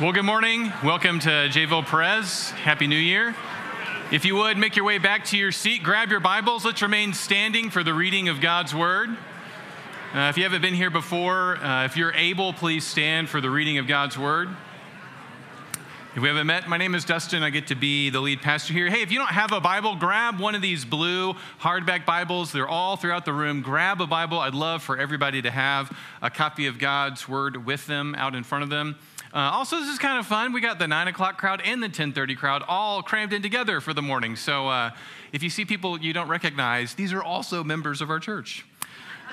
Well, good morning. Welcome to Jayville Perez. Happy New Year. If you would, make your way back to your seat, grab your Bibles. Let's remain standing for the reading of God's Word. Uh, if you haven't been here before, uh, if you're able, please stand for the reading of God's Word. If we haven't met, my name is Dustin. I get to be the lead pastor here. Hey, if you don't have a Bible, grab one of these blue hardback Bibles. They're all throughout the room. Grab a Bible. I'd love for everybody to have a copy of God's Word with them out in front of them. Uh, also, this is kind of fun. We got the 9 o'clock crowd and the 10.30 crowd all crammed in together for the morning. So uh, if you see people you don't recognize, these are also members of our church.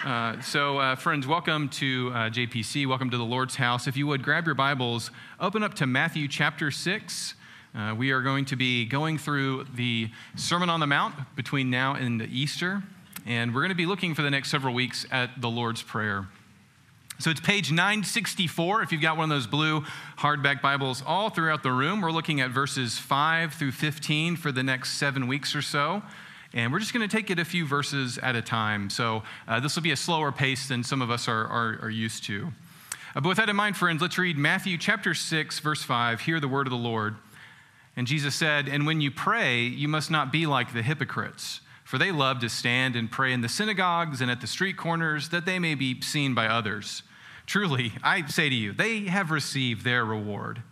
Uh, so, uh, friends, welcome to uh, JPC. Welcome to the Lord's house. If you would, grab your Bibles, open up to Matthew chapter 6. Uh, we are going to be going through the Sermon on the Mount between now and Easter. And we're going to be looking for the next several weeks at the Lord's Prayer. So it's page 964 if you've got one of those blue hardback Bibles all throughout the room. We're looking at verses 5 through 15 for the next seven weeks or so. And we're just going to take it a few verses at a time. So uh, this will be a slower pace than some of us are, are, are used to. Uh, but with that in mind, friends, let's read Matthew chapter 6, verse 5. Hear the word of the Lord. And Jesus said, And when you pray, you must not be like the hypocrites for they love to stand and pray in the synagogues and at the street corners that they may be seen by others. Truly, I say to you, they have received their reward.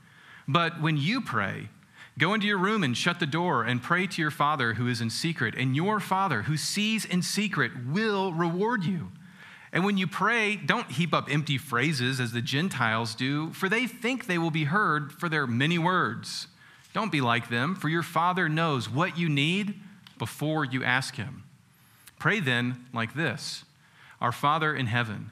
But when you pray, go into your room and shut the door and pray to your Father who is in secret, and your Father who sees in secret will reward you. And when you pray, don't heap up empty phrases as the Gentiles do, for they think they will be heard for their many words. Don't be like them, for your Father knows what you need before you ask Him. Pray then like this Our Father in heaven,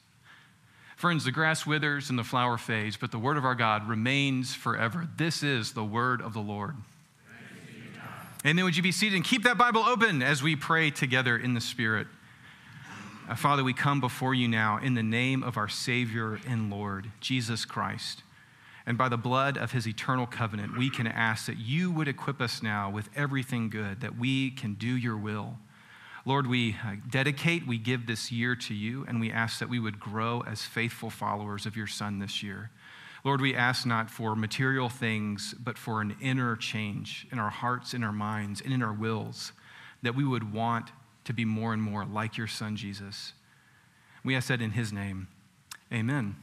Friends, the grass withers and the flower fades, but the word of our God remains forever. This is the word of the Lord. Amen. Would you be seated and keep that Bible open as we pray together in the Spirit? Uh, Father, we come before you now in the name of our Savior and Lord, Jesus Christ. And by the blood of his eternal covenant, we can ask that you would equip us now with everything good, that we can do your will. Lord, we uh, dedicate, we give this year to you, and we ask that we would grow as faithful followers of your Son this year. Lord, we ask not for material things, but for an inner change in our hearts, in our minds, and in our wills, that we would want to be more and more like your Son, Jesus. We ask that in his name. Amen.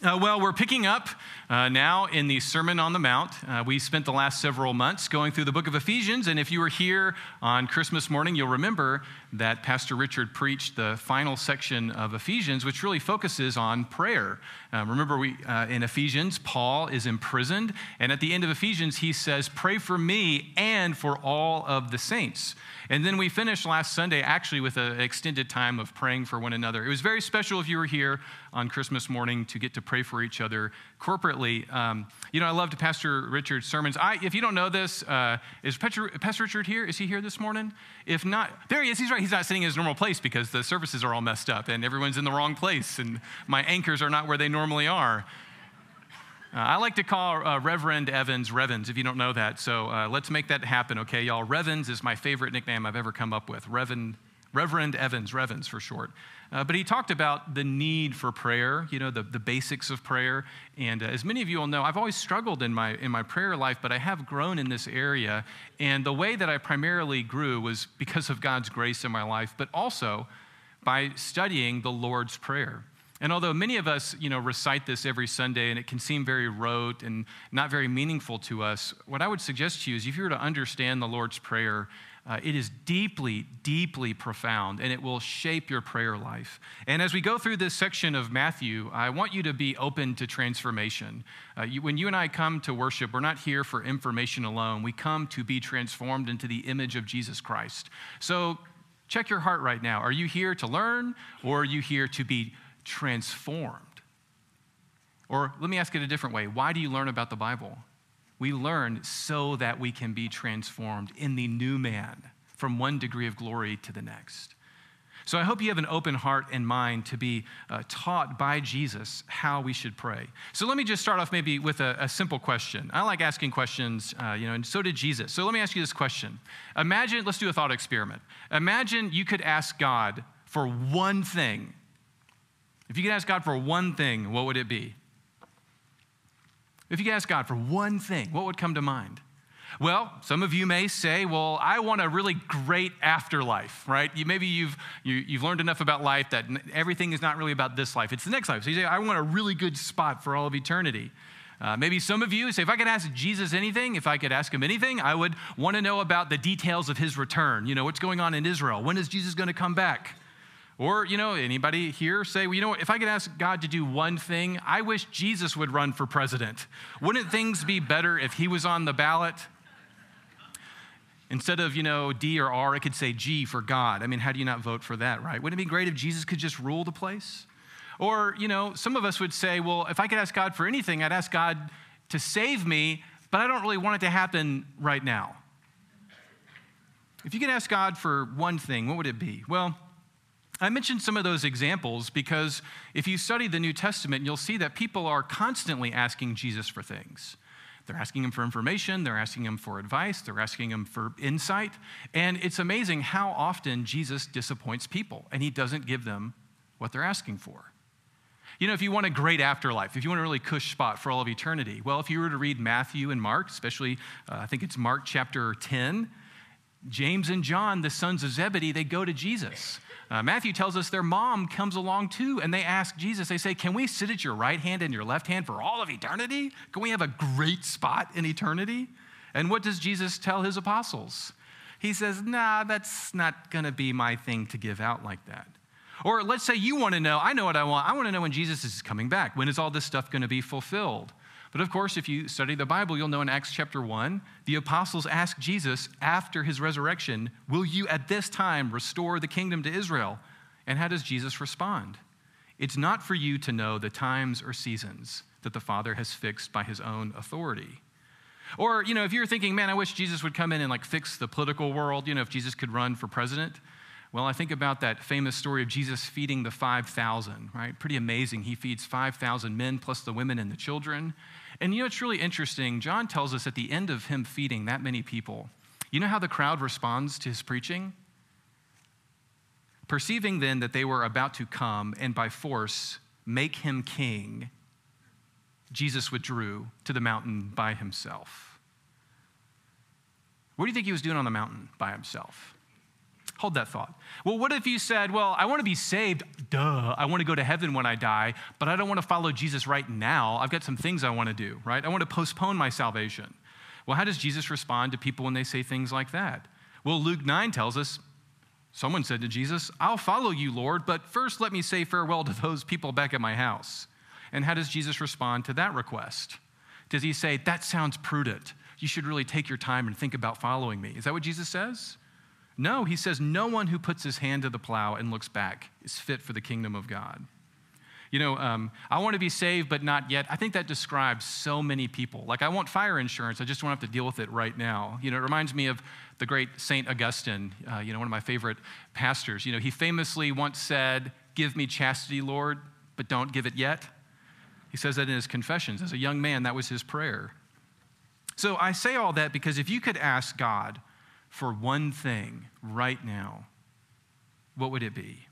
Uh, well, we're picking up uh, now in the Sermon on the Mount. Uh, we spent the last several months going through the book of Ephesians, and if you were here on Christmas morning, you'll remember that Pastor Richard preached the final section of Ephesians, which really focuses on prayer. Uh, remember, we, uh, in Ephesians, Paul is imprisoned, and at the end of Ephesians, he says, Pray for me and for all of the saints. And then we finished last Sunday actually with an extended time of praying for one another. It was very special if you were here on Christmas morning to get to pray for each other corporately. Um, you know, I loved Pastor Richard's sermons. I, if you don't know this, uh, is Pastor, Pastor Richard here? Is he here this morning? If not, there he is. He's right. He's not sitting in his normal place because the services are all messed up and everyone's in the wrong place and my anchors are not where they normally are. Uh, I like to call uh, Reverend Evans Revens, if you don't know that. So uh, let's make that happen, okay, y'all? Revens is my favorite nickname I've ever come up with. Reverend, Reverend Evans, Revens for short. Uh, but he talked about the need for prayer, you know, the, the basics of prayer. And uh, as many of you will know, I've always struggled in my, in my prayer life, but I have grown in this area. And the way that I primarily grew was because of God's grace in my life, but also by studying the Lord's Prayer. And although many of us, you know, recite this every Sunday and it can seem very rote and not very meaningful to us, what I would suggest to you is if you were to understand the Lord's Prayer, uh, it is deeply, deeply profound and it will shape your prayer life. And as we go through this section of Matthew, I want you to be open to transformation. Uh, you, when you and I come to worship, we're not here for information alone. We come to be transformed into the image of Jesus Christ. So check your heart right now. Are you here to learn or are you here to be transformed? Or let me ask it a different way why do you learn about the Bible? We learn so that we can be transformed in the new man from one degree of glory to the next. So I hope you have an open heart and mind to be uh, taught by Jesus how we should pray. So let me just start off maybe with a, a simple question. I like asking questions, uh, you know, and so did Jesus. So let me ask you this question. Imagine, let's do a thought experiment. Imagine you could ask God for one thing. If you could ask God for one thing, what would it be? If you could ask God for one thing, what would come to mind? Well, some of you may say, well, I want a really great afterlife, right? You, maybe you've, you, have you have learned enough about life that everything is not really about this life, it's the next life. So you say, I want a really good spot for all of eternity. Uh, maybe some of you say, if I could ask Jesus anything, if I could ask him anything, I would want to know about the details of his return. You know, what's going on in Israel? When is Jesus going to come back? Or, you know, anybody here say, well, you know, what, if I could ask God to do one thing, I wish Jesus would run for president. Wouldn't things be better if he was on the ballot? Instead of, you know, D or R, it could say G for God. I mean, how do you not vote for that, right? Wouldn't it be great if Jesus could just rule the place? Or, you know, some of us would say, well, if I could ask God for anything, I'd ask God to save me, but I don't really want it to happen right now. If you could ask God for one thing, what would it be? Well, I mentioned some of those examples because if you study the New Testament, you'll see that people are constantly asking Jesus for things. They're asking him for information, they're asking him for advice, they're asking him for insight. And it's amazing how often Jesus disappoints people and he doesn't give them what they're asking for. You know, if you want a great afterlife, if you want a really cush spot for all of eternity, well, if you were to read Matthew and Mark, especially, uh, I think it's Mark chapter 10, James and John, the sons of Zebedee, they go to Jesus. Uh, Matthew tells us their mom comes along too, and they ask Jesus, they say, Can we sit at your right hand and your left hand for all of eternity? Can we have a great spot in eternity? And what does Jesus tell his apostles? He says, Nah, that's not going to be my thing to give out like that. Or let's say you want to know, I know what I want. I want to know when Jesus is coming back. When is all this stuff going to be fulfilled? But of course, if you study the Bible, you'll know in Acts chapter 1, the apostles ask Jesus after his resurrection, Will you at this time restore the kingdom to Israel? And how does Jesus respond? It's not for you to know the times or seasons that the Father has fixed by his own authority. Or, you know, if you're thinking, man, I wish Jesus would come in and like fix the political world, you know, if Jesus could run for president. Well, I think about that famous story of Jesus feeding the 5,000, right? Pretty amazing. He feeds 5,000 men plus the women and the children. And you know, it's really interesting. John tells us at the end of him feeding that many people, you know how the crowd responds to his preaching? Perceiving then that they were about to come and by force make him king, Jesus withdrew to the mountain by himself. What do you think he was doing on the mountain by himself? Hold that thought. Well, what if you said, Well, I want to be saved? Duh. I want to go to heaven when I die, but I don't want to follow Jesus right now. I've got some things I want to do, right? I want to postpone my salvation. Well, how does Jesus respond to people when they say things like that? Well, Luke 9 tells us someone said to Jesus, I'll follow you, Lord, but first let me say farewell to those people back at my house. And how does Jesus respond to that request? Does he say, That sounds prudent? You should really take your time and think about following me. Is that what Jesus says? No, he says, no one who puts his hand to the plow and looks back is fit for the kingdom of God. You know, um, I want to be saved, but not yet. I think that describes so many people. Like, I want fire insurance, I just don't have to deal with it right now. You know, it reminds me of the great St. Augustine, uh, you know, one of my favorite pastors. You know, he famously once said, Give me chastity, Lord, but don't give it yet. He says that in his confessions. As a young man, that was his prayer. So I say all that because if you could ask God, for one thing right now, what would it be?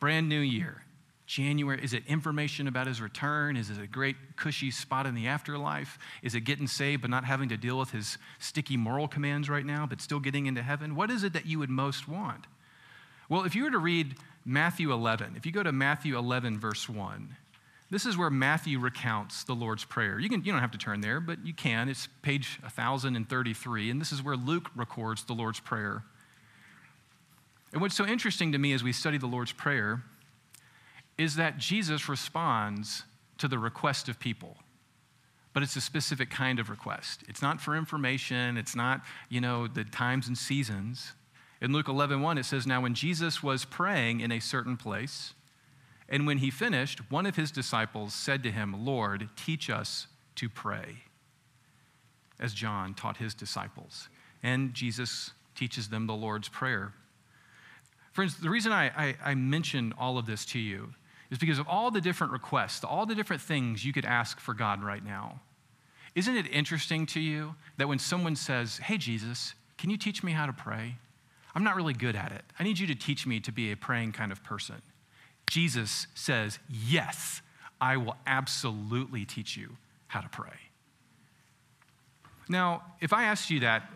Brand new year, January. Is it information about his return? Is it a great cushy spot in the afterlife? Is it getting saved but not having to deal with his sticky moral commands right now, but still getting into heaven? What is it that you would most want? Well, if you were to read Matthew 11, if you go to Matthew 11, verse 1, this is where Matthew recounts the Lord's Prayer. You, can, you don't have to turn there, but you can. It's page 1033, and this is where Luke records the Lord's Prayer. And what's so interesting to me as we study the Lord's Prayer is that Jesus responds to the request of people. But it's a specific kind of request. It's not for information, it's not, you know, the times and seasons. In Luke 11, 1, it says, Now when Jesus was praying in a certain place, and when he finished, one of his disciples said to him, Lord, teach us to pray. as John taught his disciples. And Jesus teaches them the Lord's Prayer. Friends, the reason I, I, I mention all of this to you is because of all the different requests, all the different things you could ask for God right now. Isn't it interesting to you that when someone says, Hey, Jesus, can you teach me how to pray? I'm not really good at it. I need you to teach me to be a praying kind of person. Jesus says, Yes, I will absolutely teach you how to pray. Now, if I asked you that,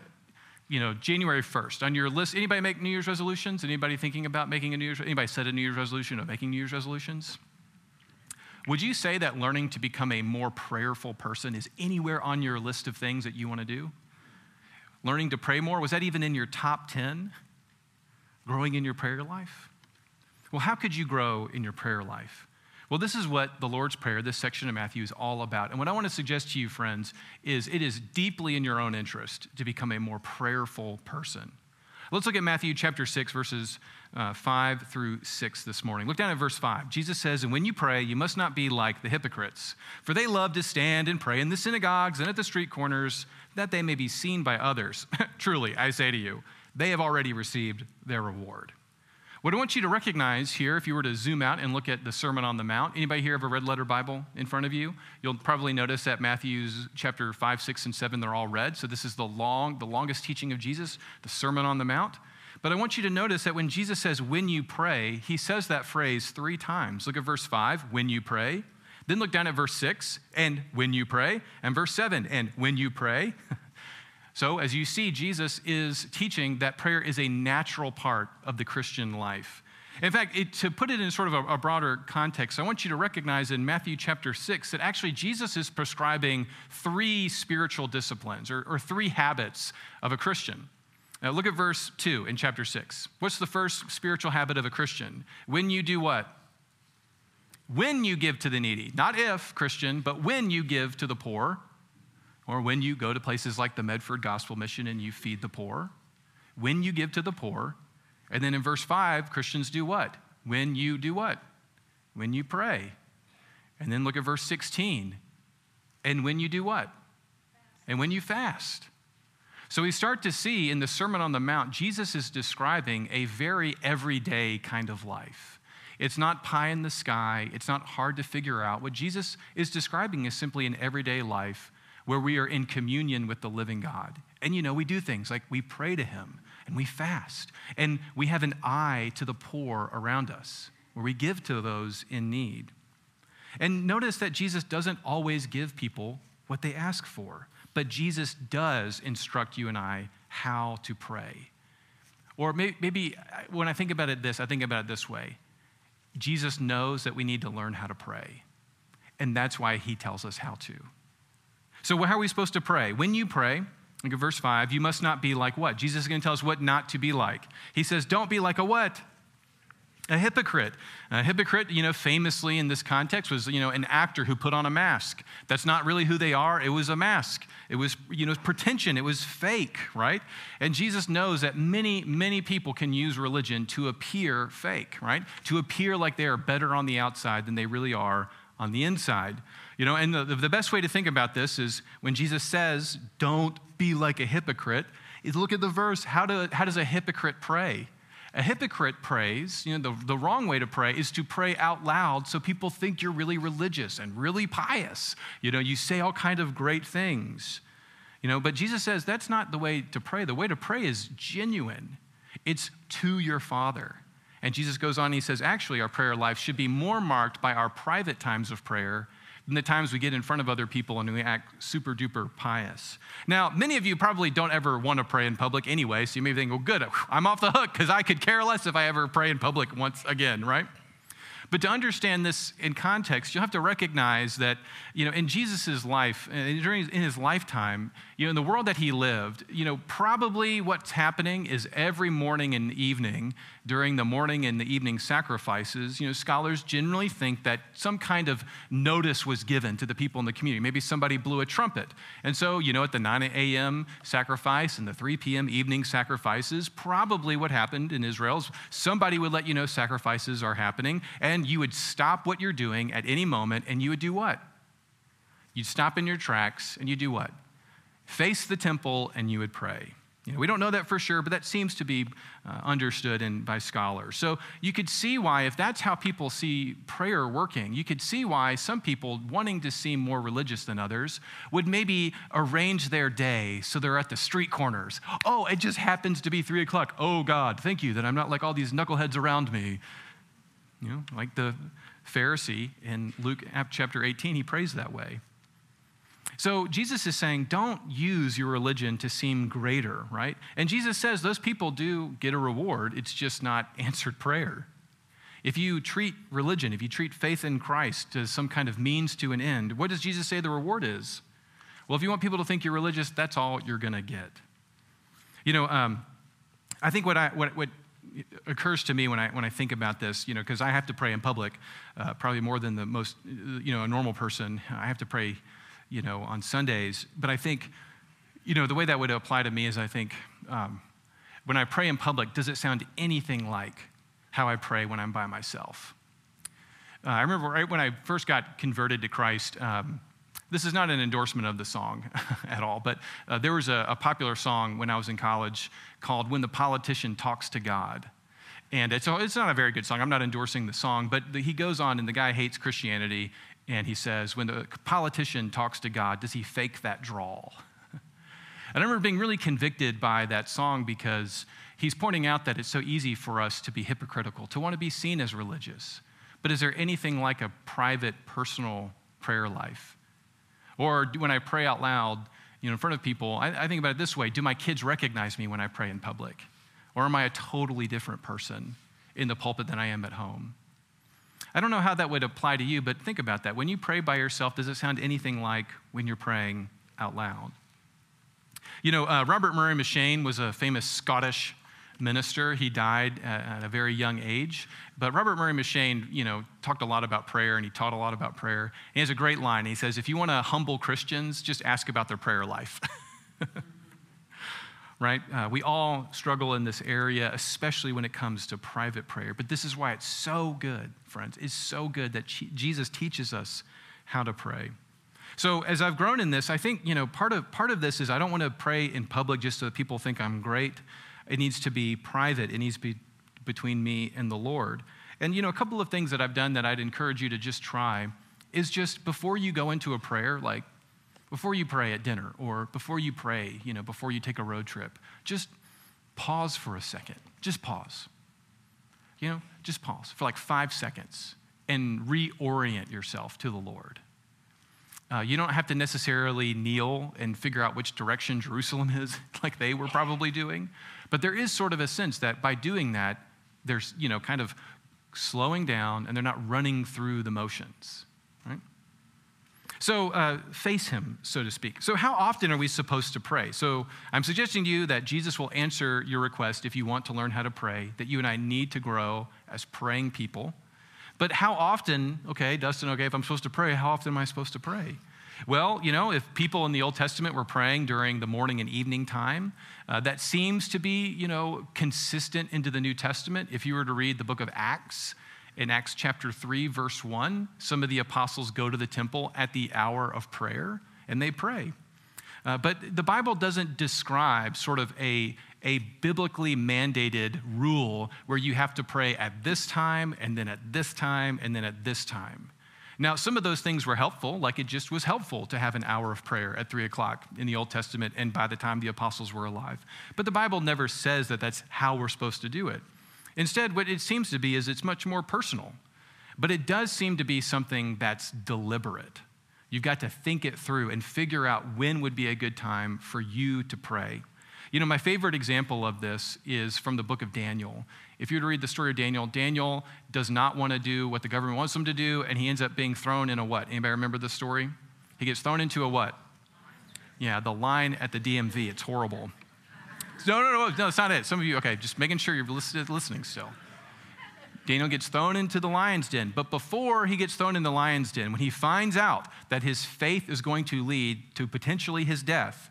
you know, January 1st, on your list, anybody make New Year's resolutions? Anybody thinking about making a New Year's, anybody set a New Year's resolution or making New Year's resolutions? Would you say that learning to become a more prayerful person is anywhere on your list of things that you want to do? Learning to pray more, was that even in your top 10? Growing in your prayer life? Well, how could you grow in your prayer life? Well, this is what the Lord's Prayer, this section of Matthew, is all about. And what I want to suggest to you, friends, is it is deeply in your own interest to become a more prayerful person. Let's look at Matthew chapter 6, verses uh, 5 through 6 this morning. Look down at verse 5. Jesus says, And when you pray, you must not be like the hypocrites, for they love to stand and pray in the synagogues and at the street corners, that they may be seen by others. Truly, I say to you, they have already received their reward. What I want you to recognize here, if you were to zoom out and look at the Sermon on the Mount, anybody here have a red letter Bible in front of you? You'll probably notice that Matthew's chapter 5, 6, and 7, they're all red. So this is the long, the longest teaching of Jesus, the Sermon on the Mount. But I want you to notice that when Jesus says, when you pray, he says that phrase three times. Look at verse 5, when you pray. Then look down at verse 6, and when you pray. And verse 7, and when you pray. So, as you see, Jesus is teaching that prayer is a natural part of the Christian life. In fact, it, to put it in sort of a, a, broader context, I want you to recognize in Matthew chapter 6 that actually Jesus is prescribing three spiritual disciplines or, or three habits of a Christian. Now, look at verse 2 in chapter 6. What's the first spiritual habit of a Christian? When you do what? When you give to the needy. Not if, Christian, but when you give to the poor or when you go to places like the Medford Gospel Mission and you feed the poor, when you give to the poor. And then in verse 5, Christians do what? When you do what? When you pray. And then look at verse 16. And when you do what? And when you fast. So we start to see in the Sermon on the Mount, Jesus is describing a very everyday kind of life. It's not pie in the sky, it's not hard to figure out. What Jesus is describing is simply an everyday life where we are in communion with the living God. And you know, we do things like we pray to Him and we fast, and we have an eye to the poor around us, where we give to those in need. And notice that Jesus doesn't always give people what they ask for, but Jesus does instruct you and I how to pray. Or maybe, uh, when I think about it this, I think about it this way Jesus knows that we need to learn how to pray, and that's why he tells us how to. So, how are we supposed to pray? When you pray, look at verse 5, you must not be like what? Jesus is going to tell us what not to be like. He says, Don't be like a what? A hypocrite. A hypocrite, you know, famously in this context was, you know, an actor who put on a mask. That's not really who they are. It was a mask. It was, you know, pretension. It was fake, right? And Jesus knows that many, many people can use religion to appear fake, right? To appear like they are better on the outside than they really are on the inside. You know, and the, the best way to think about this is when Jesus says, don't be like a hypocrite, is look at the verse. How, do, how does a hypocrite pray? A hypocrite prays, you know, the, the wrong way to pray is to pray out loud so people think you're really religious and really pious. You know, you say all kind of great things. You know, but Jesus says that's not the way to pray. The way to pray is genuine. It's to your Father. And Jesus goes on, he says, actually, our prayer life should be more marked by our private times of prayer than the times we get in front of other people and we act super duper pious. Now, many of you probably don't ever want to pray in public anyway, so you may think, well, good, I'm off the hook because I could care less if I ever pray in public once again, right? But to understand this in context, you have to recognize that, you know, in Jesus' life, uh, during in his lifetime, you know, in the world that he lived, you know, probably what's happening is every morning and evening, during the morning and the evening sacrifices, you know, scholars generally think that some kind of notice was given to the people in the community. Maybe somebody blew a trumpet. And so, you know, at the 9 a.m. sacrifice and the 3 p.m. evening sacrifices, probably what happened in Israel is somebody would let you know sacrifices are happening, and you would stop what you're doing at any moment, and you would do what? You'd stop in your tracks, and you do what? face the temple and you would pray. You know, we don't know that for sure, but that seems to be uh, understood in, by scholars. So you could see why, if that's how people see prayer working, you could see why some people, wanting to seem more religious than others, would maybe arrange their day so they're at the street corners. Oh, it just happens to be three o'clock. Oh, God, thank you that I'm not like all these knuckleheads around me. You know, like the Pharisee in Luke chapter 18, he prays that way. So Jesus is saying, don't use your religion to seem greater, right? And Jesus says those people do get a reward, it's just not answered prayer. If you treat religion, if you treat faith in Christ as some kind of means to an end, what does Jesus say the reward is? Well, if you want people to think you're religious, that's all you're going to get. You know, um, I think what, I, what, what occurs to me when I, when I think about this, you know, because I have to pray in public, uh, probably more than the most, you know, a normal person. I have to pray you know, on Sundays. But I think, you know, the way that would apply to me is I think um, when I pray in public, does it sound anything like how I pray when I'm by myself? Uh, I remember right when I first got converted to Christ, um, this is not an endorsement of the song at all, but uh, there was a, a, popular song when I was in college called When the Politician Talks to God. And it's, it's not a very good song. I'm not endorsing the song, but the, he goes on, and the guy hates Christianity, and he says, when the politician talks to God, does he fake that drawl? and I remember being really convicted by that song because he's pointing out that it's so easy for us to be hypocritical, to want to be seen as religious. But is there anything like a private, personal prayer life? Or when I pray out loud, you know, in front of people, I, I think about it this way do my kids recognize me when I pray in public? Or am I a totally different person in the pulpit than I am at home? I don't know how that would apply to you, but think about that. When you pray by yourself, does it sound anything like when you're praying out loud? You know, uh, Robert Murray M'Cheyne was a famous Scottish minister. He died at a very young age. But Robert Murray M'Cheyne, you know, talked a lot about prayer and he taught a lot about prayer. he has a great line. He says, if you want to humble Christians, just ask about their prayer life. right? Uh, we all struggle in this area, especially when it comes to private prayer. But this is why it's so good, friends. It's so good that Jesus teaches us how to pray. So as I've grown in this, I think, you know, part of, part of this is I don't want to pray in public just so that people think I'm great. It needs to be private. It needs to be between me and the Lord. And, you know, a couple of things that I've done that I'd encourage you to just try is just before you go into a prayer, like before you pray at dinner or before you pray, you know, before you take a road trip, just pause for a second. Just pause. You know, just pause for like five seconds and reorient yourself to the Lord. Uh, you don't have to necessarily kneel and figure out which direction Jerusalem is, like they were probably doing. But there is sort of a sense that by doing that, there's, you know, kind of slowing down and they're not running through the motions, right? So uh, face him, so to speak. So, how often are we supposed to pray? So, I'm suggesting to you that Jesus will answer your request if you want to learn how to pray, that you and I need to grow as praying people. But how often, okay, Dustin, okay, if I'm supposed to pray, how often am I supposed to pray? Well, you know, if people in the Old Testament were praying during the morning and evening time, uh, that seems to be, you know, consistent into the New Testament. If you were to read the book of Acts, in Acts chapter 3, verse 1, some of the apostles go to the temple at the hour of prayer and they pray. Uh, but the Bible doesn't describe sort of a, a biblically mandated rule where you have to pray at this time and then at this time and then at this time. Now, some of those things were helpful, like it just was helpful to have an hour of prayer at three o'clock in the Old Testament and by the time the apostles were alive. But the Bible never says that that's how we're supposed to do it. Instead, what it seems to be is it's much more personal, but it does seem to be something that's deliberate. You've got to think it through and figure out when would be a good time for you to pray. You know, my favorite example of this is from the book of Daniel. If you were to read the story of Daniel, Daniel does not want to do what the government wants him to do, and he ends up being thrown in a what? Anybody remember the story? He gets thrown into a what? Yeah, the line at the DMV. It's horrible. No, no, no, no, that's not it. Some of you, okay, just making sure you're listening still. Daniel gets thrown into the lion's den. But before he gets thrown in the lion's den, when he finds out that his faith is going to lead to potentially his death,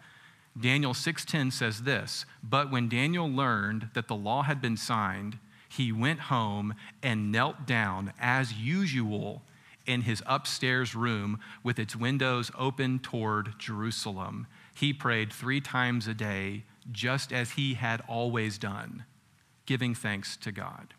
Daniel 6:10 says this, "But when Daniel learned that the law had been signed, he went home and knelt down as usual in his upstairs room with its windows open toward Jerusalem. he prayed three times a day, just as he had always done, giving thanks to God.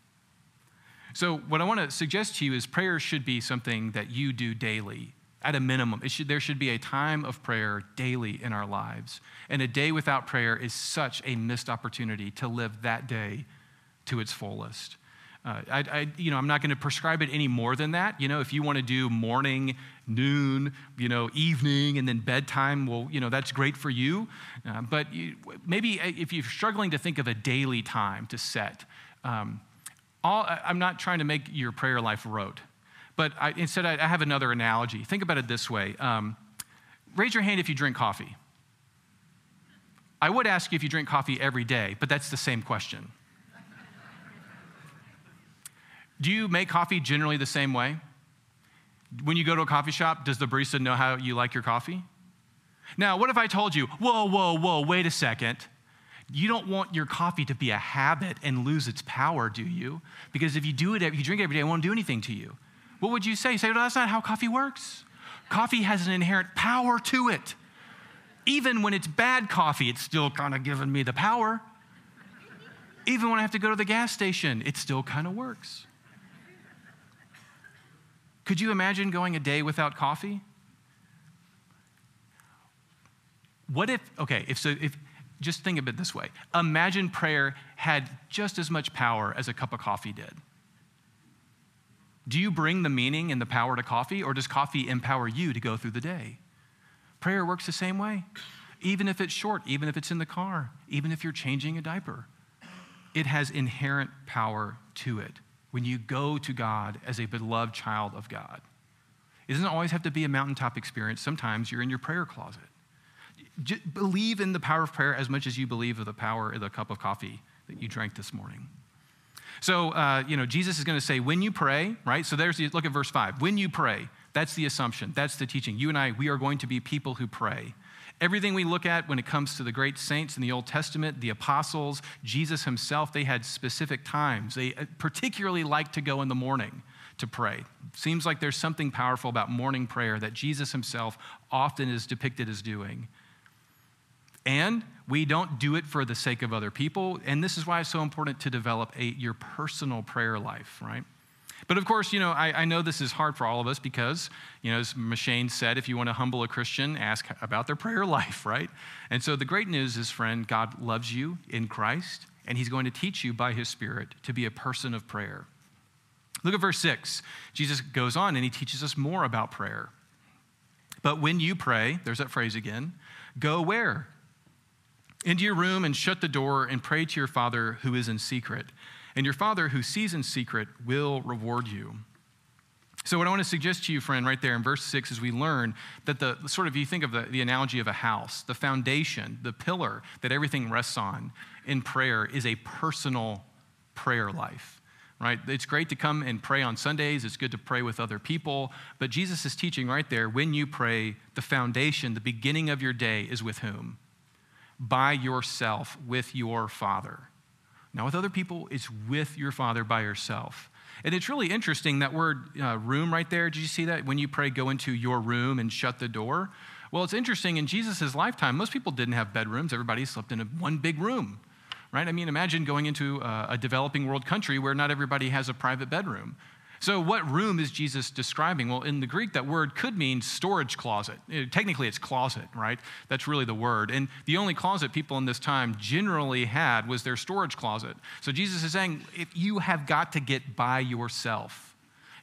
So, what I want to suggest to you is prayer should be something that you do daily. At a minimum, should, there should be a time of prayer daily in our lives. And a day without prayer is such a missed opportunity to live that day to its fullest. Uh, I, I, you know, I'm not going to prescribe it any more than that. You know, if you want to do morning, noon, you know, evening, and then bedtime, well, you know, that's great for you. Uh, but you, maybe uh, if you're struggling to think of a daily time to set, um, all, I'm not trying to make your prayer life rote, but I, instead I, have another analogy. Think about it this way um, raise your hand if you drink coffee. I would ask you if you drink coffee every day, but that's the same question. Do you make coffee generally the same way? When you go to a coffee shop, does the barista know how you like your coffee? Now, what if I told you, whoa, whoa, whoa, wait a second. You don't want your coffee to be a habit and lose its power, do you? Because if you do it, if you drink it every day, it won't do anything to you. What would you say? You say, well, that's not how coffee works. Coffee has an inherent power to it. Even when it's bad coffee, it's still kind of giving me the power. Even when I have to go to the gas station, it still kind of works. Could you imagine going a day without coffee? What if, okay, if so, if, just think of it this way imagine prayer had just as much power as a cup of coffee did. Do you bring the meaning and the power to coffee, or does coffee empower you to go through the day? Prayer works the same way. Even if it's short, even if it's in the car, even if you're changing a diaper, it has inherent power to it when you go to God as a beloved child of God. It doesn't always have to be a mountaintop experience. Sometimes you're in your prayer closet. Just believe in the power of prayer as much as you believe of the power of the cup of coffee that you drank this morning. So, uh, you know, Jesus is going to say, when you pray, right? So there's the, look at verse five. When you pray, that's the assumption, that's the teaching. You and I, we are going to be people who pray. Everything we look at when it comes to the great saints in the Old Testament, the apostles, Jesus himself, they had specific times. They uh, particularly liked to go in the morning to pray. Seems like there's something powerful about morning prayer that Jesus himself often is depicted as doing. And we don't do it for the sake of other people. And this is why it's so important to develop a, your personal prayer life, right? But of course, you know, I, I, know this is hard for all of us because, you know, as M'Cheyne said, if you want to humble a Christian, ask about their prayer life, right? And so the great news is, friend, God loves you in Christ, and He's going to teach you by His Spirit to be a person of prayer. Look at verse 6. Jesus goes on and He teaches us more about prayer. But when you pray, there's that phrase again, go where? Into your room and shut the door and pray to your Father who is in secret and your Father who sees in secret will reward you. So, what I want to suggest to you, friend, right there in verse 6 is we learn that the sort of, you think of the, the analogy of a house, the foundation, the pillar that everything rests on in prayer is a personal prayer life right? It's great to come and pray on Sundays. It's good to pray with other people. But Jesus is teaching right there when you pray, the foundation, the beginning of your day is with whom? By yourself, with your Father. Not with other people, it's with your Father by yourself. And it's really interesting that word uh, room right there. Did you see that? When you pray, go into your room and shut the door. Well, it's interesting. In Jesus' lifetime, most people didn't have bedrooms, everybody slept in a, one big room, right? I mean, imagine going into a, a developing world country where not everybody has a private bedroom. So, what room is Jesus describing? Well, in the Greek, that word could mean storage closet. Uh, technically, it's closet, right? That's really the word. And the only closet people in this time generally had was their storage closet. So, Jesus is saying, if you have got to get by yourself,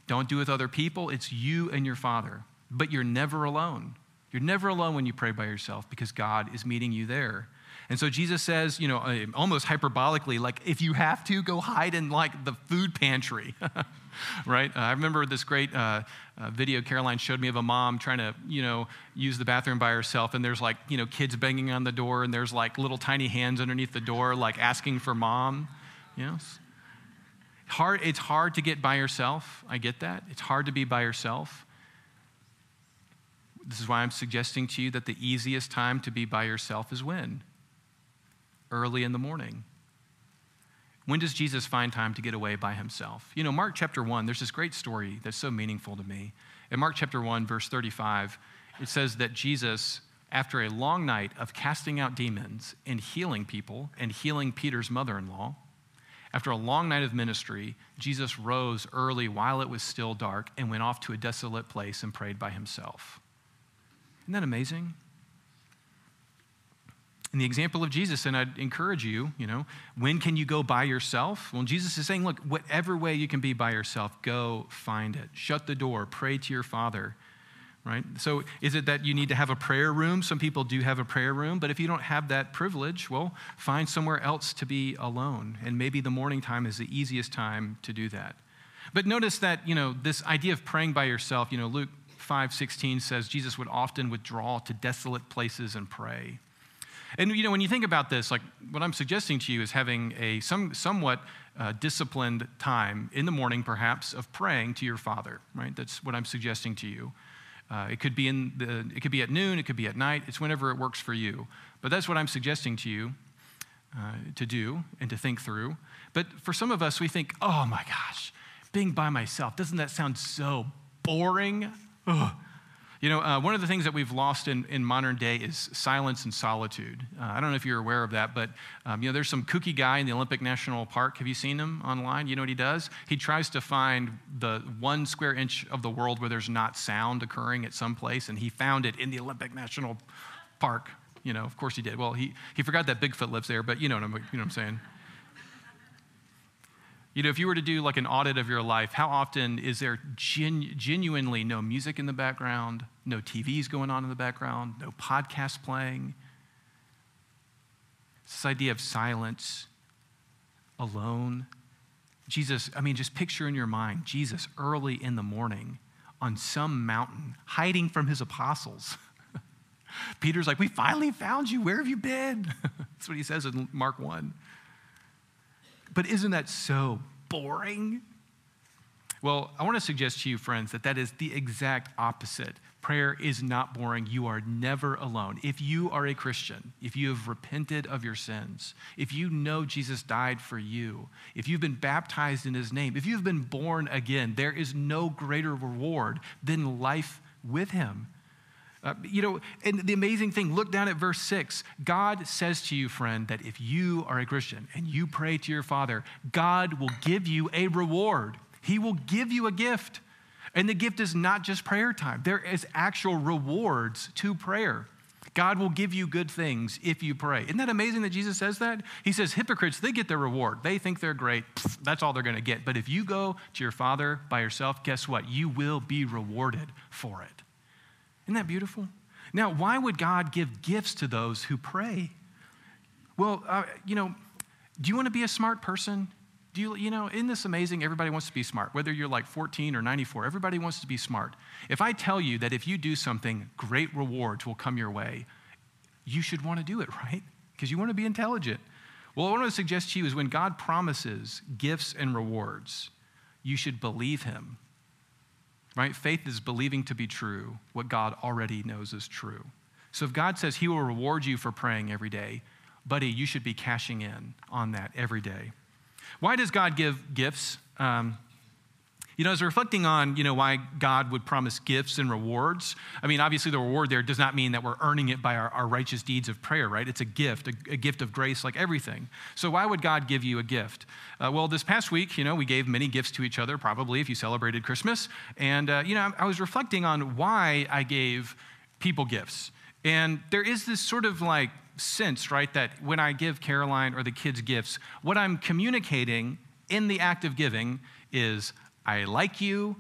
don't do it with other people, it's you and your Father. But you're never alone. You're never alone when you pray by yourself because God is meeting you there. And so Jesus says, you know, uh, almost hyperbolically, like, if you have to, go hide in like the food pantry. right? Uh, I remember this great uh, uh, video Caroline showed me of a mom trying to, you know, use the bathroom by herself, and there's like, you know, kids banging on the door, and there's like little tiny hands underneath the door, like asking for mom. Know, hard. It's hard to get by yourself. I get that. It's hard to be by yourself. This is why I'm suggesting to you that the easiest time to be by yourself is when? Early in the morning. When does Jesus find time to get away by himself? You know, Mark chapter 1, there's this great story that's so meaningful to me. In Mark chapter 1, verse 35, it says that Jesus after a long night of casting out demons and healing people and healing Peter's mother in law, after a long night of ministry, Jesus rose early while it was still dark and went off to a desolate place and prayed by himself. Isn't that amazing? In the example of Jesus, and I'd encourage you, you know, when can you go by yourself? Well, Jesus is saying, look, whatever way you can be by yourself, go find it. Shut the door, pray to your Father right? So is it that you need to have a prayer room? Some people do have a prayer room, but if you don't have that privilege, well, find somewhere else to be alone. And maybe the morning time is the easiest time to do that. But notice that, you know, this idea of praying by yourself, you know, Luke 5:16 says Jesus would often withdraw to desolate places and pray. And you know, when you think about this, like what I'm suggesting to you is having a some, somewhat uh, disciplined time in the morning, perhaps, of praying to your Father. Right? That's what I'm suggesting to you. Uh, it could be in the, it could be at noon, it could be at night. It's whenever it works for you. But that's what I'm suggesting to you uh, to do and to think through. But for some of us, we think, oh my gosh, being by myself, doesn't that sound so boring? Ugh. You know, uh, one of the things that we've lost in, in modern day is silence and solitude. Uh, I don't know if you're aware of that, but um, you know, there's some kooky guy in the Olympic National Park. Have you seen him online? You know what he does? He tries to find the one square inch of the world where there's not sound occurring at some place, and he found it in the Olympic National Park. You know, of course he did. Well, he, he forgot that Bigfoot lives there, but you know what I'm, you know what I'm saying. You know, if you were to do like an audit of your life, how often is there genu- genuinely no music in the background, no TVs going on in the background, no podcast playing? This idea of silence, alone. Jesus, I mean, just picture in your mind Jesus early in the morning on some mountain, hiding from his apostles. Peter's like, We finally found you. Where have you been? That's what he says in Mark 1. But isn't that so boring? Well, I want to suggest to you, friends, that that is the exact opposite. Prayer is not boring. You are never alone. If you are a Christian, if you have repented of your sins, if you know Jesus died for you, if you've been baptized in his name, if you've been born again, there is no greater reward than life with him. Uh, you know, and the amazing thing, look down at verse six. God says to you, friend, that if you are a Christian and you pray to your Father, God will give you a reward. He will give you a gift. And the gift is not just prayer time, there is actual rewards to prayer. God will give you good things if you pray. Isn't that amazing that Jesus says that? He says, hypocrites, they get their reward. They think they're great. That's all they're going to get. But if you go to your Father by yourself, guess what? You will be rewarded for it. Isn't that beautiful? Now, why would God give gifts to those who pray? Well, uh, you know, do you want to be a smart person? Do you, you know, isn't this amazing? Everybody wants to be smart. Whether you're like 14 or 94, everybody wants to be smart. If I tell you that if you do something, great rewards will come your way, you should want to do it, right? Because you want to be intelligent. Well, what I want to suggest to you is when God promises gifts and rewards, you should believe Him right? Faith is believing to be true what God already knows is true. So if God says he will reward you for praying every day, buddy, you should be cashing in on that every day. Why does God give gifts? Um, you know, as reflecting on, you know, why God would promise gifts and rewards, I mean, obviously the reward there does not mean that we're earning it by our, our righteous deeds of prayer, right? It's a gift, a, a, gift of grace like everything. So why would God give you a gift? Uh, well, this past week, you know, we gave many gifts to each other, probably if you celebrated Christmas. And, uh, you know, I was reflecting on why I gave people gifts. And there is this sort of like sense, right, that when I give Caroline or the kids gifts, what I'm communicating in the act of giving is I like you,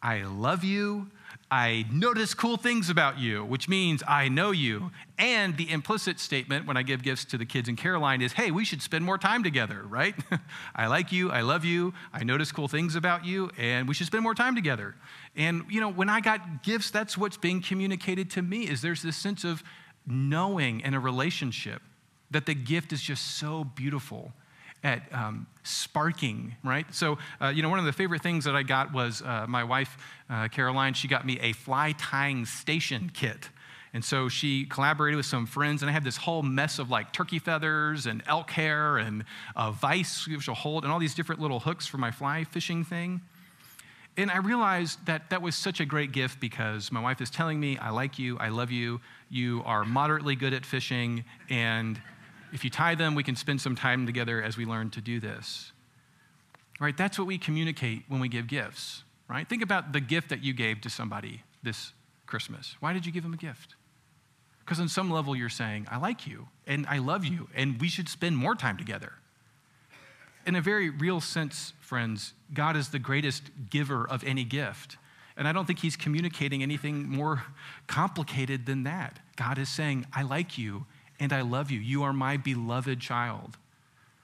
I love you, I notice cool things about you, which means I know you. And the implicit statement when I give gifts to the kids in Caroline is, hey, we should spend more time together, right? I like you, I love you, I notice cool things about you, and we should spend more time together. And, you know, when I got gifts, that's what's being communicated to me is there's this sense of knowing in a relationship that the gift is just so beautiful at um, sparking, right? So, uh, you know, one of the favorite things that I got was uh, my wife, uh, Caroline, she got me a fly tying station kit. And so she collaborated with some friends, and I had this whole mess of like turkey feathers and elk hair and a vice which will hold, and all these different little hooks for my fly fishing thing. And I realized that that was such a great gift because my wife is telling me, I like you, I love you, you are moderately good at fishing, and if you tie them, we can spend some time together as we learn to do this. Right? That's what we communicate when we give gifts, right? Think about the gift that you gave to somebody this Christmas. Why did you give them a gift? Because on some level you're saying, I like you and I love you and we should spend more time together. In a very real sense, friends, God is the greatest giver of any gift. And I don't think he's communicating anything more complicated than that. God is saying, I like you and I love you. You are my beloved child.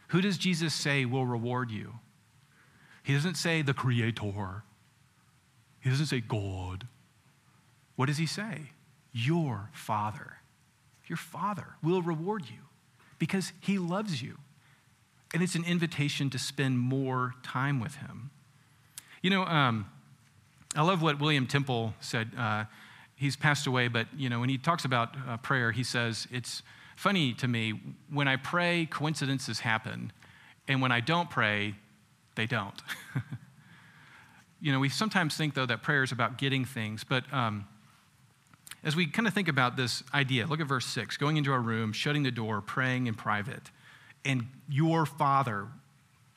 Who does Jesus say will reward you? He doesn't say the Creator, he doesn't say God. What does he say? Your Father. Your Father will reward you because he loves you. And it's an invitation to spend more time with him. You know, um, I love what William Temple said. Uh, he's passed away, but you know, when he talks about uh, prayer, he says it's funny to me when I pray, coincidences happen, and when I don't pray, they don't. you know, we sometimes think, though, that prayer is about getting things, but um, as we kind of think about this idea, look at verse 6 going into our room, shutting the door, praying in private, and your Father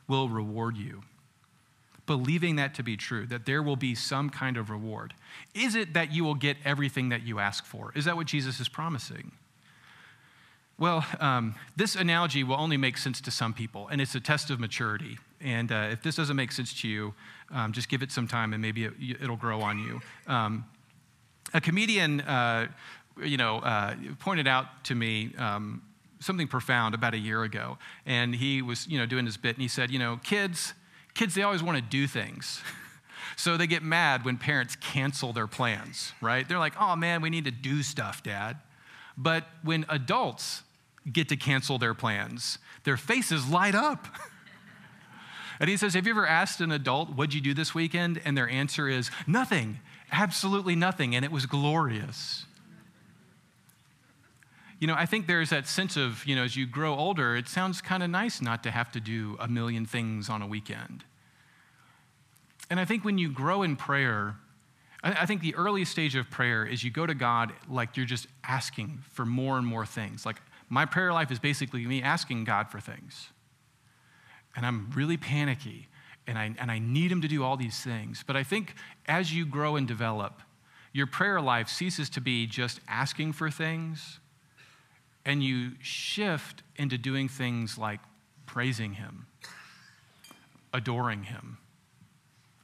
will reward you. Believing that to be true, that there will be some kind of reward. Is it that you will get everything that you ask for? Is that what Jesus is promising? Well, um, this analogy will only make sense to some people, and it's a test of maturity. And uh, if this doesn't make sense to you, um, just give it some time and maybe it, will grow on you. Um, a comedian, uh, you know, uh, pointed out to me um, something profound about a year ago. And he was, you know, doing his bit, and he said, you know, kids, kids, they always want to do things. so they get mad when parents cancel their plans, right? They're like, oh man, we need to do stuff, dad. But when adults get to cancel their plans, their faces light up. and he says, Have you ever asked an adult, What'd you do this weekend? And their answer is, Nothing, absolutely nothing. And it was glorious. You know, I think there's that sense of, you know, as you grow older, it sounds kind of nice not to have to do a million things on a weekend. And I think when you grow in prayer, I think the earliest stage of prayer is you go to God like you're just asking for more and more things. Like my prayer life is basically me asking God for things. And I'm really panicky and I, and I need Him to do all these things. But I think as you grow and develop, your prayer life ceases to be just asking for things and you shift into doing things like praising Him, adoring Him,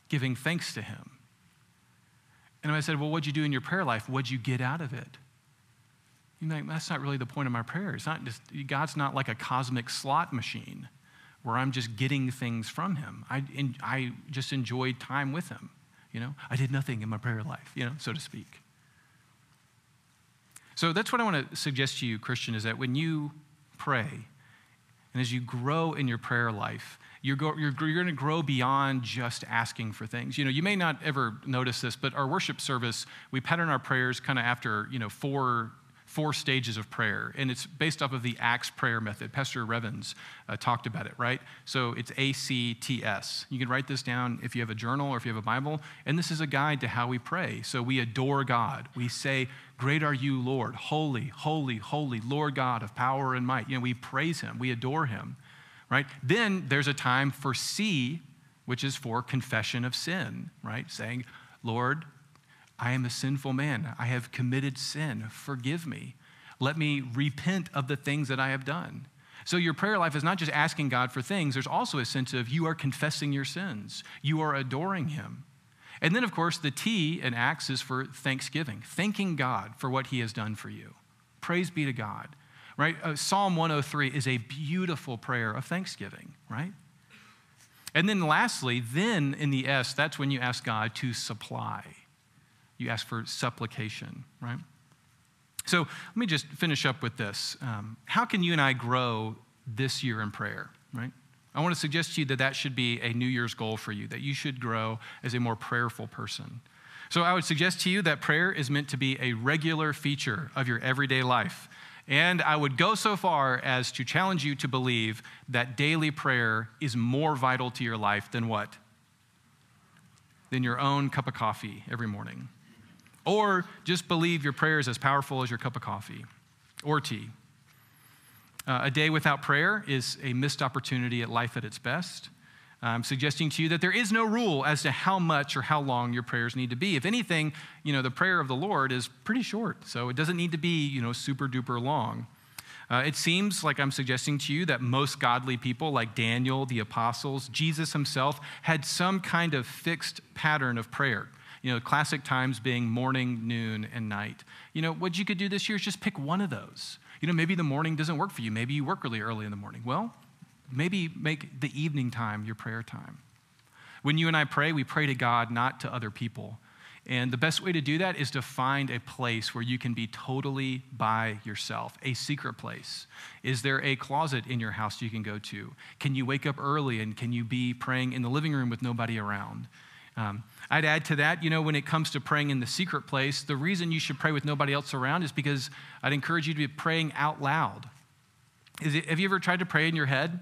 giving thanks to Him and I said, Well, what'd you do in your prayer life? What'd you get out of it? You're like, That's not really the point of my prayer. It's not just, God's not like a cosmic slot machine where I'm just getting things from Him. I, I just enjoyed time with Him. You know, I did nothing in my prayer life, you know, so to speak. So that's what I want to suggest to you, Christian, is that when you pray, and as you grow in your prayer life, you're, go, you're, you're going to grow beyond just asking for things. You know, you may not ever notice this, but our worship service, we pattern our prayers kind of after, you know, four four stages of prayer, and it's based off of the ACTS prayer method. Pastor Revens uh, talked about it, right? So it's A C T S. You can write this down if you have a journal or if you have a Bible, and this is a guide to how we pray. So we adore God. We say, Great are you, Lord, holy, holy, holy, Lord God of power and might. You know, we praise Him, we adore Him right? Then there's a time for C, which is for confession of sin, right? Saying, Lord, I am a sinful man. I have committed sin. Forgive me. Let me repent of the things that I have done. So your prayer life is not just asking God for things, there's also a sense of you are confessing your sins, you are adoring Him. And then, of course, the T in Acts is for thanksgiving, thanking God for what He has done for you. Praise be to God right? Uh, Psalm 103 is a beautiful prayer of thanksgiving, right? And then lastly, then in the S, that's when you ask God to supply. You ask for supplication, right? So let me just finish up with this. Um, how can you and I grow this year in prayer, right? I want to suggest to you that that should be a New Year's goal for you, that you should grow as a more prayerful person. So I would suggest to you that prayer is meant to be a regular feature of your everyday life. And I would go so far as to challenge you to believe that daily prayer is more vital to your life than what? than your own cup of coffee every morning. Or just believe your prayer is as powerful as your cup of coffee or tea. Uh, a day without prayer is a missed opportunity at life at its best. I'm suggesting to you that there is no rule as to how much or how long your prayers need to be. If anything, you know, the prayer of the Lord is pretty short, so it doesn't need to be, you know, super duper long. Uh, it seems like I'm suggesting to you that most godly people, like Daniel, the apostles, Jesus himself, had some kind of fixed pattern of prayer. You know, classic times being morning, noon, and night. You know, what you could do this year is just pick one of those. You know, maybe the morning doesn't work for you. Maybe you work really early in the morning. Well, maybe make the evening time your prayer time. When you and I pray, we pray to God, not to other people. And the best way to do that is to find a place where you can be totally by yourself, a secret place. Is there a closet in your house you can go to? Can you wake up early and can you be praying in the living room with nobody around? Um, I'd add to that, you know, when it comes to praying in the secret place, the reason you should pray with nobody else around is because I'd encourage you to be praying out loud. It, have you ever tried to pray in your head?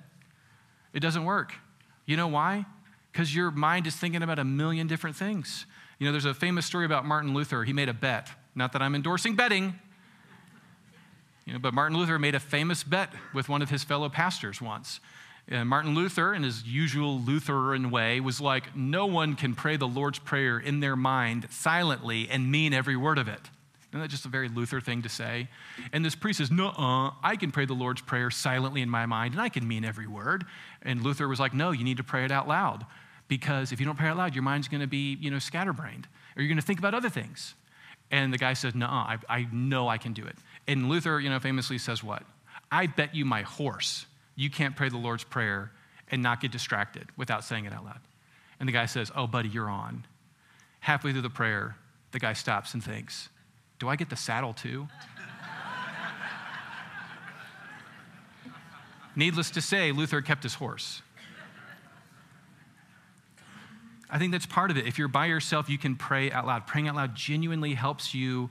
It doesn't work. You know why? Because your mind is thinking about a million different things. You know, there's a famous story about Martin Luther. He made a bet. Not that I'm endorsing betting, you know, but Martin Luther made a famous bet with one of his fellow pastors once. And Martin Luther, in his usual Lutheran way, was like, no one can pray the Lord's Prayer in their mind silently and mean every word of it. Isn't that just a very Luther thing to say? And this priest says, No, uh, I can pray the Lord's Prayer silently in my mind and I can mean every word. And Luther was like, No, you need to pray it out loud because if you don't pray out loud, your mind's going to be, you know, scatterbrained or you're going to think about other things. And the guy says, No, I, I know I can do it. And Luther, you know, famously says what? I bet you my horse you can't pray the Lord's Prayer and not get distracted without saying it out loud. And the guy says, Oh, buddy, you're on. Halfway through the prayer, the guy stops and thinks, Do I get the saddle too? Needless to say, Luther kept his horse. I think that's part of it. If you're by yourself, you can pray out loud. Praying out loud genuinely helps you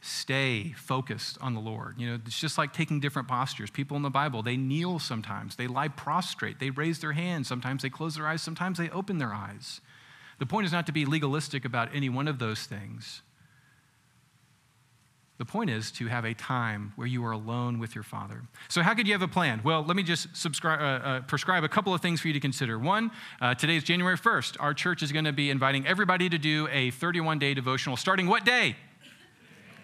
stay focused on the Lord. You know, it's just like taking different postures. People in the Bible, they kneel sometimes, they lie prostrate, they raise their hands, sometimes they close their eyes, sometimes they open their eyes. The point is not to be legalistic about any one of those things. The point is to have a time where you are alone with your Father. So, how could you have a plan? Well, let me just uh, uh, prescribe a couple of things for you to consider. One, uh, today is January 1st. Our church is going to be inviting everybody to do a 31 day devotional starting what day?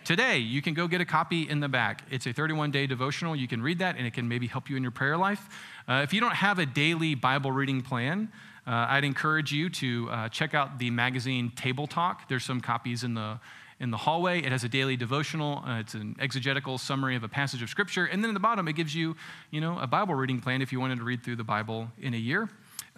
Today, you can go get a copy in the back. It's a 31 day devotional. You can read that, and it can maybe help you in your prayer life. Uh, if you don't have a daily Bible reading plan, uh, I'd encourage you to uh, check out the magazine Table Talk. There's some copies in the in the hallway. It has a daily devotional. Uh, it's an exegetical summary of a passage of scripture. And then in the bottom, it gives you, you know, a Bible reading plan if you wanted to read through the Bible in a year.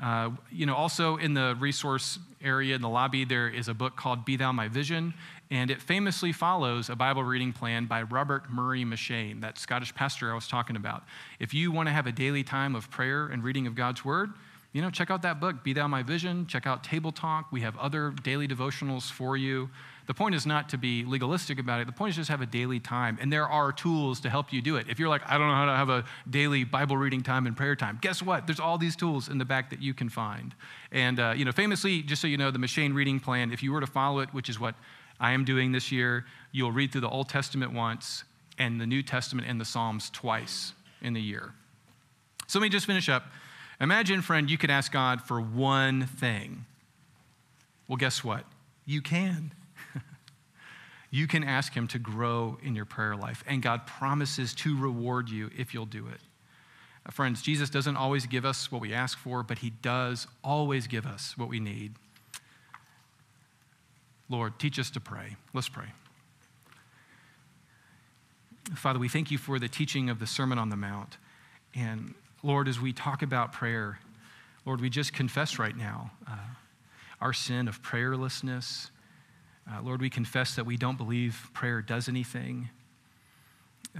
Uh, you know, also in the resource area in the lobby, there is a book called Be Thou My Vision, and it famously follows a Bible reading plan by Robert Murray M'Cheyne, that Scottish pastor I was talking about. If you want to have a daily time of prayer and reading of God's Word, you know, check out that book, Be Thou My Vision. Check out Table Talk. We have other daily devotionals for you. The point is not to be legalistic about it. The point is just have a daily time. And there are tools to help you do it. If you're like, I don't know how to have a daily Bible reading time and prayer time, guess what? There's all these tools in the back that you can find. And, uh, you know, famously, just so you know, the M'Cheyne reading plan, if you were to follow it, which is what I am doing this year, you'll read through the Old Testament once and the New Testament and the Psalms twice in the year. So let me just finish up. Imagine, friend, you could ask God for one thing. Well, guess what? You can you can ask Him to grow in your prayer life, and God promises to reward you if you'll do it. Uh, friends, Jesus doesn't always give us what we ask for, but He does always give us what we need. Lord, teach us to pray. Let's pray. Father, we thank you for the teaching of the Sermon on the Mount. And Lord, as we talk about prayer, Lord, we just confess right now uh, our sin of prayerlessness uh, Lord, we confess that we don't believe prayer does anything.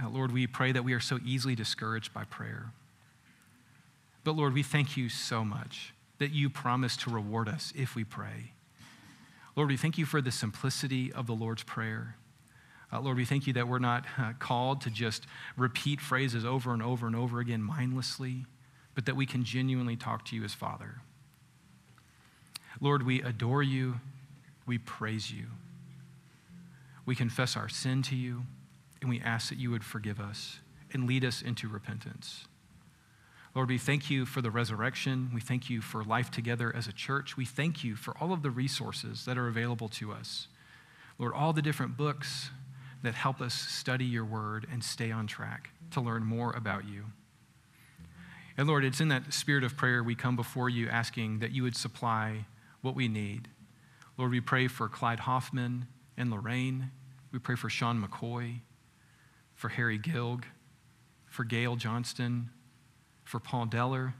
Uh, Lord, we pray that we are so easily discouraged by prayer. But Lord, we thank you so much that you promise to reward us if we pray. Lord, we thank you for the simplicity of the Lord's Prayer. Uh, Lord, we thank you that we're not uh, called to just repeat phrases over and over and over again mindlessly, but that we can genuinely talk to you as Father. Lord, we adore you. We praise you. We confess our sin to you, and we ask that you would forgive us and lead us into repentance. Lord, we thank you for the resurrection. We thank you for life together as a church. We thank you for all of the resources that are available to us. Lord, all the different books that help us study your word and stay on track to learn more about you. And Lord, it's in that spirit of prayer we come before you asking that you would supply what we need. Lord, we pray for Clyde Hoffman and Lorraine. We pray for Sean McCoy, for Harry Gilg, for Gail Johnston, for Paul Deller,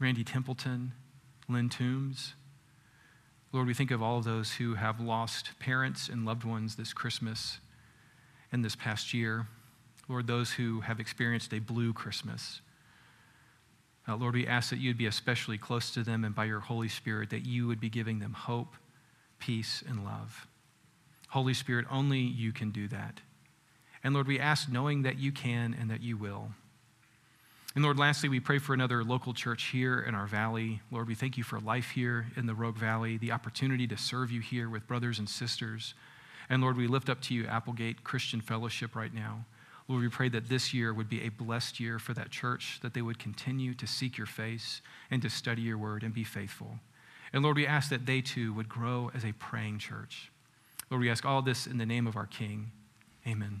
Randy Templeton, Lynn Toombs. Lord, we think of all of those who have lost parents and loved ones this Christmas and this past year. Lord, those who have experienced a blue Christmas. Uh, Lord, we ask that you'd be especially close to them and by your Holy Spirit that you would be giving them hope, peace, and love. Holy Spirit, only you can do that. And Lord, we ask knowing that you can and that you will. And Lord, lastly, we pray for another local church here in our valley. Lord, we thank you for life here in the Rogue Valley, the opportunity to serve you here with brothers and sisters. And Lord, we lift up to you Applegate Christian Fellowship right now. Lord, we pray that this year would be a blessed year for that church, that they would continue to seek your face and to study your word and be faithful. And Lord, we ask that they too would grow as a praying church. Lord, we ask all this in the name of our King. Amen.